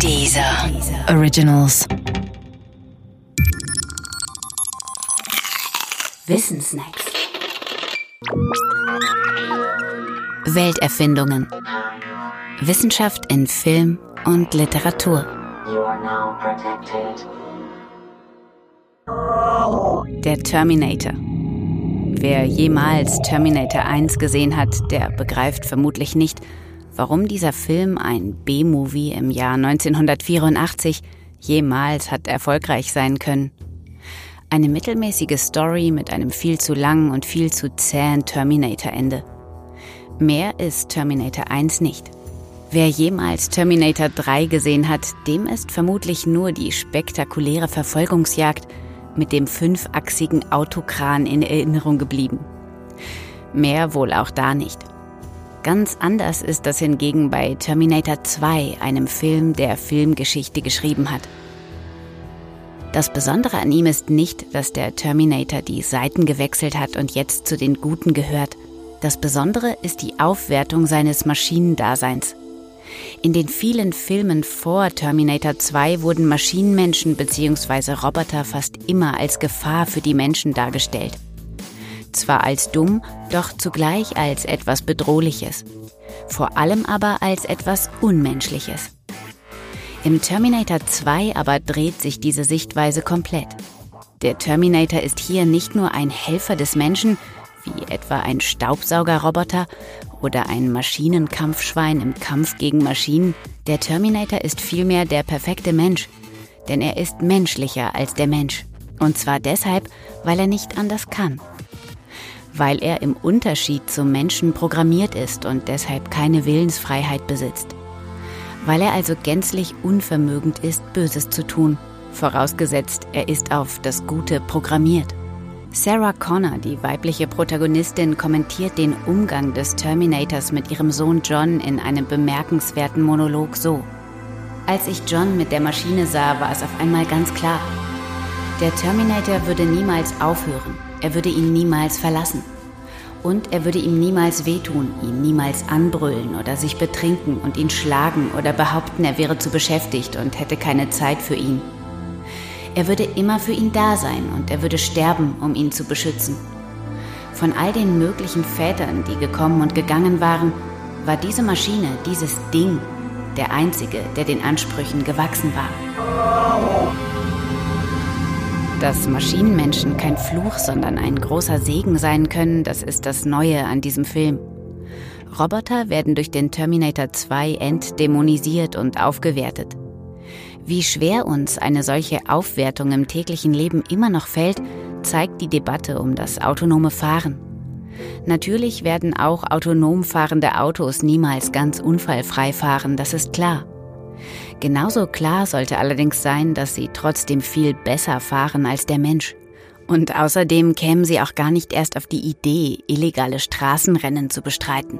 Dieser Originals. Wissensnacks. Welterfindungen. Wissenschaft in Film und Literatur. Der Terminator. Wer jemals Terminator 1 gesehen hat, der begreift vermutlich nicht, warum dieser Film, ein B-Movie im Jahr 1984, jemals hat erfolgreich sein können. Eine mittelmäßige Story mit einem viel zu langen und viel zu zähen Terminator-Ende. Mehr ist Terminator 1 nicht. Wer jemals Terminator 3 gesehen hat, dem ist vermutlich nur die spektakuläre Verfolgungsjagd mit dem fünfachsigen Autokran in Erinnerung geblieben. Mehr wohl auch da nicht. Ganz anders ist das hingegen bei Terminator 2, einem Film, der Filmgeschichte geschrieben hat. Das Besondere an ihm ist nicht, dass der Terminator die Seiten gewechselt hat und jetzt zu den Guten gehört. Das Besondere ist die Aufwertung seines Maschinendaseins. In den vielen Filmen vor Terminator 2 wurden Maschinenmenschen bzw. Roboter fast immer als Gefahr für die Menschen dargestellt zwar als dumm, doch zugleich als etwas Bedrohliches. Vor allem aber als etwas Unmenschliches. Im Terminator 2 aber dreht sich diese Sichtweise komplett. Der Terminator ist hier nicht nur ein Helfer des Menschen, wie etwa ein Staubsaugerroboter oder ein Maschinenkampfschwein im Kampf gegen Maschinen. Der Terminator ist vielmehr der perfekte Mensch, denn er ist menschlicher als der Mensch. Und zwar deshalb, weil er nicht anders kann weil er im Unterschied zum Menschen programmiert ist und deshalb keine Willensfreiheit besitzt. Weil er also gänzlich unvermögend ist, Böses zu tun, vorausgesetzt er ist auf das Gute programmiert. Sarah Connor, die weibliche Protagonistin, kommentiert den Umgang des Terminators mit ihrem Sohn John in einem bemerkenswerten Monolog so. Als ich John mit der Maschine sah, war es auf einmal ganz klar. Der Terminator würde niemals aufhören. Er würde ihn niemals verlassen. Und er würde ihm niemals wehtun, ihn niemals anbrüllen oder sich betrinken und ihn schlagen oder behaupten, er wäre zu beschäftigt und hätte keine Zeit für ihn. Er würde immer für ihn da sein und er würde sterben, um ihn zu beschützen. Von all den möglichen Vätern, die gekommen und gegangen waren, war diese Maschine, dieses Ding, der einzige, der den Ansprüchen gewachsen war. Dass Maschinenmenschen kein Fluch, sondern ein großer Segen sein können, das ist das Neue an diesem Film. Roboter werden durch den Terminator 2 entdämonisiert und aufgewertet. Wie schwer uns eine solche Aufwertung im täglichen Leben immer noch fällt, zeigt die Debatte um das autonome Fahren. Natürlich werden auch autonom fahrende Autos niemals ganz unfallfrei fahren, das ist klar. Genauso klar sollte allerdings sein, dass sie trotzdem viel besser fahren als der Mensch. Und außerdem kämen sie auch gar nicht erst auf die Idee, illegale Straßenrennen zu bestreiten.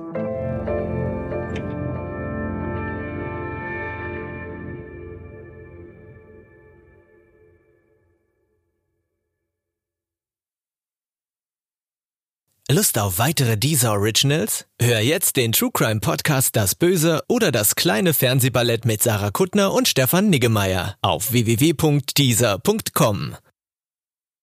Lust auf weitere Deezer Originals? Hör jetzt den True Crime Podcast Das Böse oder das kleine Fernsehballett mit Sarah Kuttner und Stefan Niggemeier auf www.deezer.com.